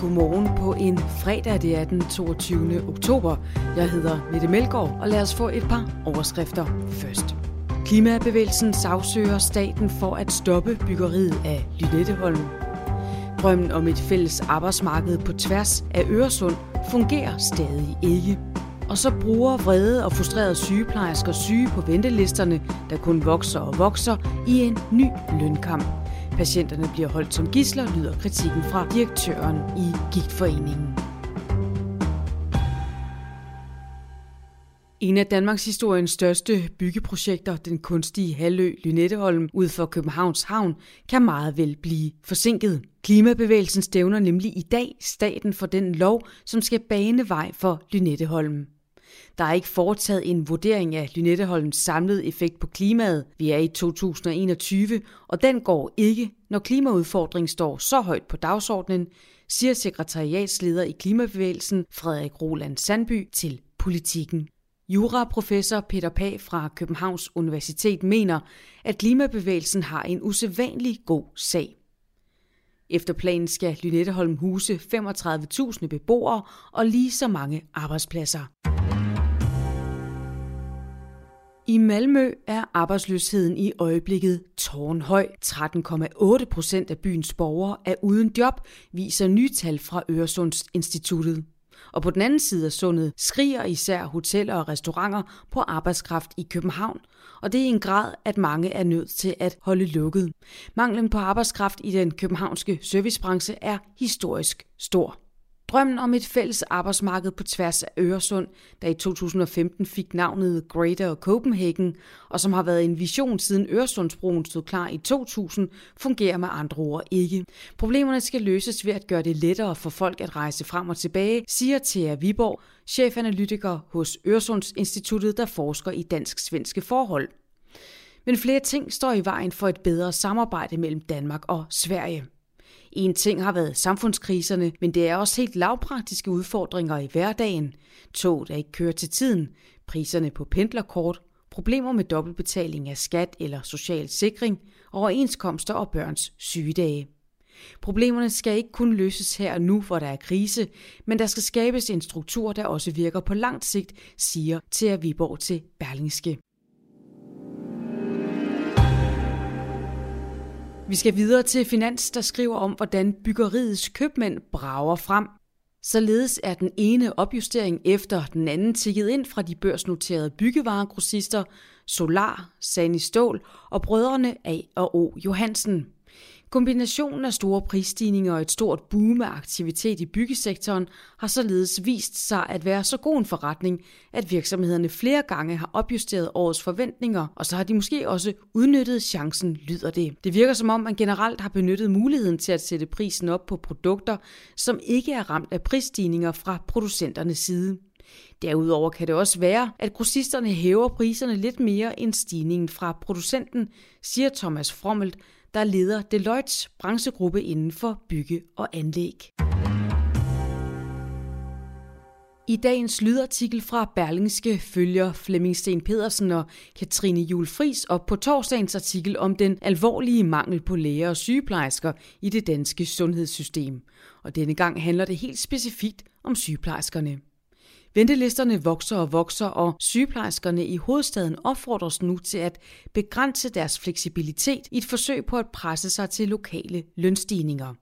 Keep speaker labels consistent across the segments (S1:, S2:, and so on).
S1: Godmorgen på en fredag, det er den 22. oktober. Jeg hedder Mette Melgaard, og lad os få et par overskrifter først. Klimabevægelsen sagsøger staten for at stoppe byggeriet af Lynetteholm. Drømmen om et fælles arbejdsmarked på tværs af Øresund fungerer stadig ikke. Og så bruger vrede og frustrerede sygeplejersker syge på ventelisterne, der kun vokser og vokser i en ny lønkamp. Patienterne bliver holdt som gisler, lyder kritikken fra direktøren i Gigtforeningen. En af Danmarks historiens største byggeprojekter, den kunstige halvø Lynetteholm ud for Københavns Havn, kan meget vel blive forsinket. Klimabevægelsen stævner nemlig i dag staten for den lov, som skal bane vej for Lynetteholm. Der er ikke foretaget en vurdering af Lynetteholms samlede effekt på klimaet. Vi er i 2021, og den går ikke, når klimaudfordringen står så højt på dagsordenen, siger sekretariatsleder i Klimabevægelsen Frederik Roland Sandby til politikken. Juraprofessor Peter Pag fra Københavns Universitet mener, at klimabevægelsen har en usædvanlig god sag. Efter planen skal Lynetteholm huse 35.000 beboere og lige så mange arbejdspladser. I Malmø er arbejdsløsheden i øjeblikket tårnhøj. 13,8 procent af byens borgere er uden job, viser nye tal fra Øresundsinstituttet. Og på den anden side af sundet skriger især hoteller og restauranter på arbejdskraft i København, og det er en grad, at mange er nødt til at holde lukket. Manglen på arbejdskraft i den københavnske servicebranche er historisk stor. Drømmen om et fælles arbejdsmarked på tværs af Øresund, der i 2015 fik navnet Greater Copenhagen, og som har været en vision siden Øresundsbroen stod klar i 2000, fungerer med andre ord ikke. Problemerne skal løses ved at gøre det lettere for folk at rejse frem og tilbage, siger Thea Viborg, chefanalytiker hos Øresundsinstituttet, der forsker i dansk-svenske forhold. Men flere ting står i vejen for et bedre samarbejde mellem Danmark og Sverige. En ting har været samfundskriserne, men det er også helt lavpraktiske udfordringer i hverdagen. Tog, der ikke kører til tiden, priserne på pendlerkort, problemer med dobbeltbetaling af skat eller social sikring, overenskomster og børns sygedage. Problemerne skal ikke kun løses her og nu, hvor der er krise, men der skal skabes en struktur, der også virker på langt sigt, siger Thea Viborg til Berlingske. Vi skal videre til Finans, der skriver om, hvordan byggeriets købmænd brager frem. Således er den ene opjustering efter den anden tikket ind fra de børsnoterede byggevaregrossister Solar, Sani Stål og brødrene A og O Johansen. Kombinationen af store prisstigninger og et stort boom af aktivitet i byggesektoren har således vist sig at være så god en forretning, at virksomhederne flere gange har opjusteret årets forventninger, og så har de måske også udnyttet chancen, lyder det. Det virker som om, man generelt har benyttet muligheden til at sætte prisen op på produkter, som ikke er ramt af prisstigninger fra producenternes side. Derudover kan det også være, at grossisterne hæver priserne lidt mere end stigningen fra producenten, siger Thomas Frommelt, der leder Deloittes branchegruppe inden for bygge og anlæg. I dagens lydartikel fra Berlingske følger Flemming Sten Pedersen og Katrine Jul Fris op på torsdagens artikel om den alvorlige mangel på læger og sygeplejersker i det danske sundhedssystem. Og denne gang handler det helt specifikt om sygeplejerskerne. Ventelisterne vokser og vokser, og sygeplejerskerne i hovedstaden opfordres nu til at begrænse deres fleksibilitet i et forsøg på at presse sig til lokale lønstigninger.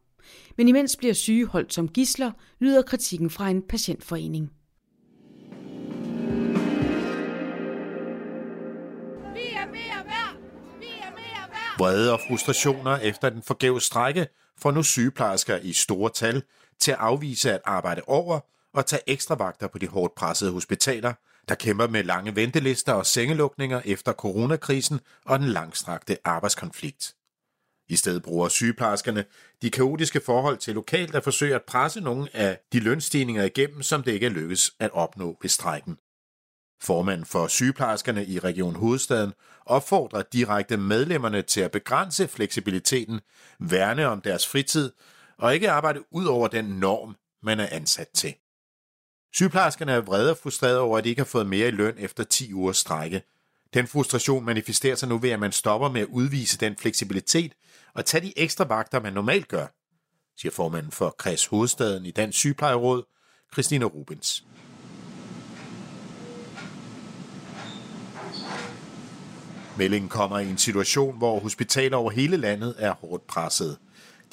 S1: Men imens bliver syge holdt som gisler, lyder kritikken fra en patientforening.
S2: Vrede og frustrationer efter den forgæves strække får nu sygeplejersker i store tal til at afvise at arbejde over og tage ekstra vagter på de hårdt pressede hospitaler, der kæmper med lange ventelister og sengelukninger efter coronakrisen og den langstrakte arbejdskonflikt. I stedet bruger sygeplejerskerne de kaotiske forhold til lokalt at forsøge at presse nogle af de lønstigninger igennem, som det ikke er lykkes at opnå ved strækken. Formanden for sygeplejerskerne i Region Hovedstaden opfordrer direkte medlemmerne til at begrænse fleksibiliteten, værne om deres fritid og ikke arbejde ud over den norm, man er ansat til. Sygeplejerskerne er vrede og frustrerede over, at de ikke har fået mere i løn efter 10 ugers strække. Den frustration manifesterer sig nu ved, at man stopper med at udvise den fleksibilitet og tage de ekstra vagter, man normalt gør, siger formanden for Kreds Hovedstaden i Dansk Sygeplejeråd, Christina Rubens. Meldingen kommer i en situation, hvor hospitaler over hele landet er hårdt presset.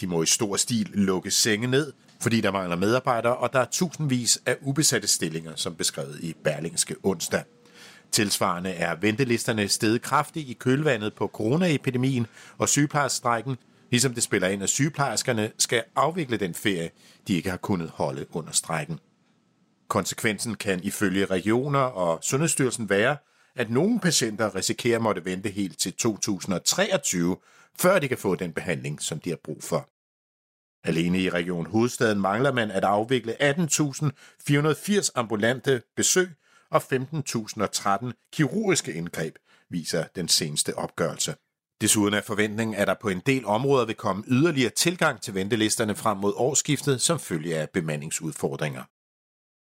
S2: De må i stor stil lukke senge ned, fordi der mangler medarbejdere, og der er tusindvis af ubesatte stillinger, som beskrevet i Berlingske onsdag. Tilsvarende er ventelisterne steget kraftigt i kølvandet på coronaepidemien og sygeplejerstrækken, ligesom det spiller ind, at sygeplejerskerne skal afvikle den ferie, de ikke har kunnet holde under strækken. Konsekvensen kan ifølge regioner og Sundhedsstyrelsen være, at nogle patienter risikerer at måtte vente helt til 2023, før de kan få den behandling, som de har brug for. Alene i Region Hovedstaden mangler man at afvikle 18.480 ambulante besøg og 15.013 kirurgiske indgreb, viser den seneste opgørelse. Desuden er forventningen, at der på en del områder vil komme yderligere tilgang til ventelisterne frem mod årsskiftet som følge af bemandingsudfordringer.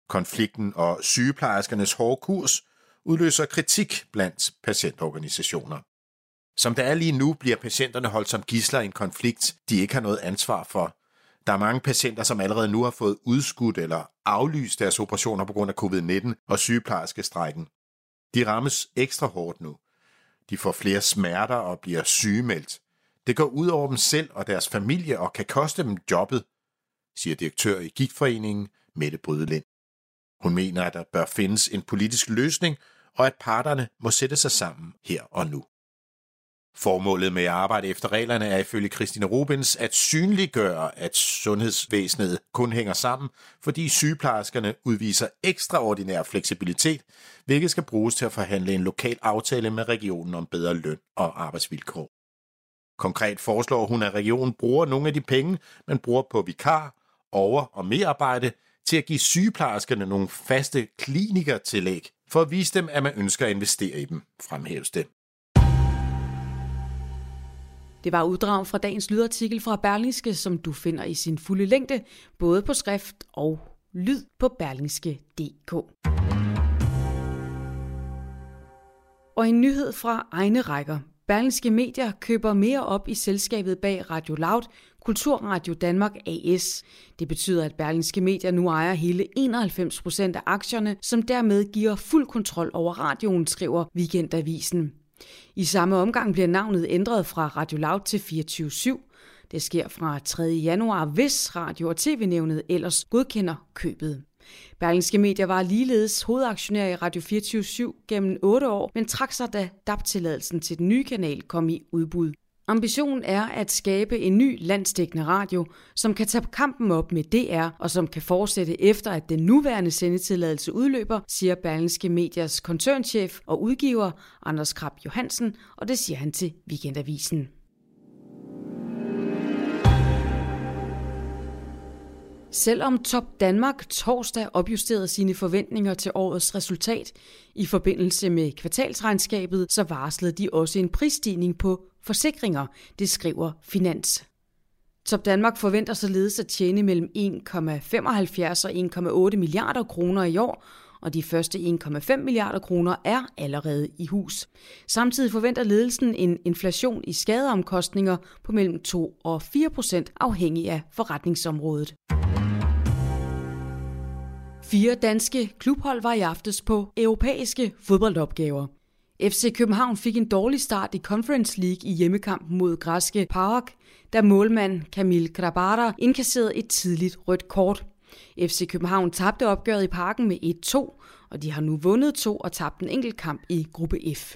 S2: Konflikten og sygeplejerskernes hårde kurs udløser kritik blandt patientorganisationer. Som det er lige nu, bliver patienterne holdt som gisler i en konflikt, de ikke har noget ansvar for. Der er mange patienter, som allerede nu har fået udskudt eller aflyst deres operationer på grund af covid-19 og sygeplejerskestrækken. De rammes ekstra hårdt nu. De får flere smerter og bliver sygemeldt. Det går ud over dem selv og deres familie og kan koste dem jobbet, siger direktør i Gigtforeningen Mette Brydelind. Hun mener, at der bør findes en politisk løsning, og at parterne må sætte sig sammen her og nu. Formålet med at arbejde efter reglerne er ifølge Christine Rubens at synliggøre, at sundhedsvæsenet kun hænger sammen, fordi sygeplejerskerne udviser ekstraordinær fleksibilitet, hvilket skal bruges til at forhandle en lokal aftale med regionen om bedre løn og arbejdsvilkår. Konkret foreslår hun, at regionen bruger nogle af de penge, man bruger på vikar, over- og merarbejde, til at give sygeplejerskerne nogle faste klinikertillæg, for at vise dem, at man ønsker at investere i dem, fremhæves det.
S1: Det var uddrag fra dagens lydartikel fra Berlingske, som du finder i sin fulde længde, både på skrift og lyd på berlingske.dk. Og en nyhed fra egne rækker. Berlingske Medier køber mere op i selskabet bag Radio Loud, Kulturradio Danmark AS. Det betyder, at Berlingske Medier nu ejer hele 91 procent af aktierne, som dermed giver fuld kontrol over radioen, skriver Weekendavisen. I samme omgang bliver navnet ændret fra Radio Loud til 24 Det sker fra 3. januar, hvis Radio- og TV-nævnet ellers godkender købet. Berlingske Medier var ligeledes hovedaktionær i Radio 24 gennem 8 år, men trak sig da DAB-tilladelsen til den nye kanal kom i udbud. Ambitionen er at skabe en ny landstækkende radio, som kan tage kampen op med DR og som kan fortsætte efter, at den nuværende sendetilladelse udløber, siger Berlingske Medias koncernchef og udgiver Anders Krab Johansen, og det siger han til Weekendavisen. Selvom Top Danmark torsdag opjusterede sine forventninger til årets resultat i forbindelse med kvartalsregnskabet, så varslede de også en prisstigning på forsikringer, det skriver Finans. Top Danmark forventer således at tjene mellem 1,75 og 1,8 milliarder kroner i år, og de første 1,5 milliarder kroner er allerede i hus. Samtidig forventer ledelsen en inflation i skadeomkostninger på mellem 2 og 4 procent afhængig af forretningsområdet. Fire danske klubhold var i aftes på europæiske fodboldopgaver. FC København fik en dårlig start i Conference League i hjemmekampen mod græske Park, da målmand Kamil Grabara indkasserede et tidligt rødt kort. FC København tabte opgøret i parken med 1-2, og de har nu vundet to og tabt en enkelt kamp i gruppe F.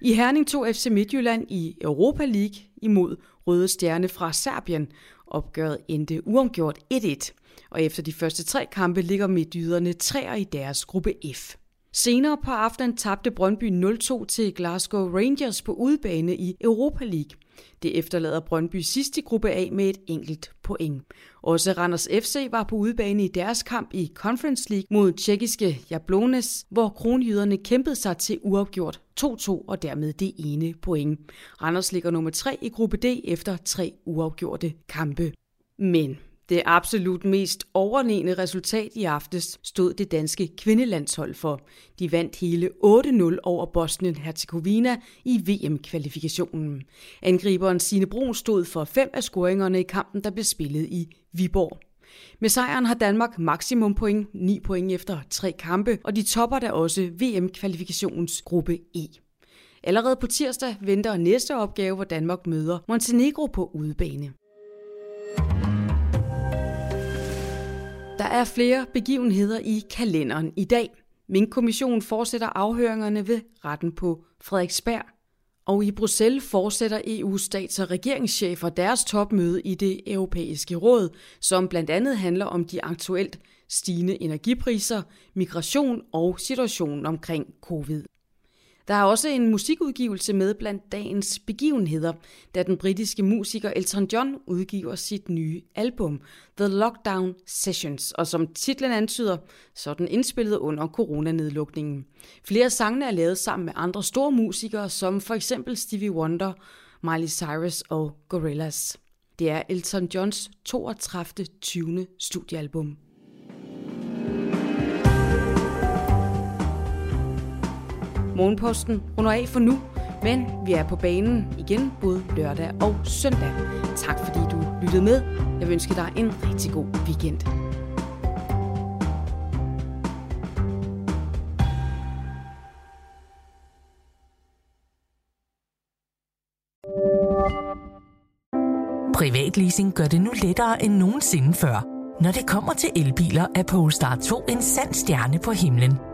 S1: I Herning tog FC Midtjylland i Europa League imod Røde Stjerne fra Serbien. Opgøret endte uomgjort 1-1, og efter de første tre kampe ligger midtjyderne træer i deres gruppe F. Senere på aftenen tabte Brøndby 0-2 til Glasgow Rangers på udebane i Europa League. Det efterlader Brøndby sidst i gruppe A med et enkelt point. Også Randers FC var på udebane i deres kamp i Conference League mod tjekkiske Jablones, hvor kronjyderne kæmpede sig til uafgjort 2-2 og dermed det ene point. Randers ligger nummer 3 i gruppe D efter tre uafgjorte kampe. Men det absolut mest overlegne resultat i aftes stod det danske kvindelandshold for. De vandt hele 8-0 over Bosnien-Herzegovina i VM-kvalifikationen. Angriberen Sine Brun stod for fem af scoringerne i kampen, der blev spillet i Viborg. Med sejren har Danmark maksimum point, 9 point efter tre kampe, og de topper da også VM-kvalifikationens gruppe E. Allerede på tirsdag venter næste opgave, hvor Danmark møder Montenegro på udebane. Der er flere begivenheder i kalenderen i dag. Min kommission fortsætter afhøringerne ved retten på Frederiksberg. Og i Bruxelles fortsætter EU's stats- og regeringschefer deres topmøde i det europæiske råd, som blandt andet handler om de aktuelt stigende energipriser, migration og situationen omkring covid. Der er også en musikudgivelse med blandt dagens begivenheder, da den britiske musiker Elton John udgiver sit nye album, The Lockdown Sessions, og som titlen antyder, så er den indspillet under coronanedlukningen. Flere sangene er lavet sammen med andre store musikere, som for eksempel Stevie Wonder, Miley Cyrus og Gorillaz. Det er Elton Johns 32. 20. studiealbum. Morgenposten runder af for nu, men vi er på banen igen både lørdag og søndag. Tak fordi du lyttede med. Jeg vil ønske dig en rigtig god weekend.
S3: Privatleasing gør det nu lettere end nogensinde før. Når det kommer til elbiler, er Polestar 2 en sand stjerne på himlen –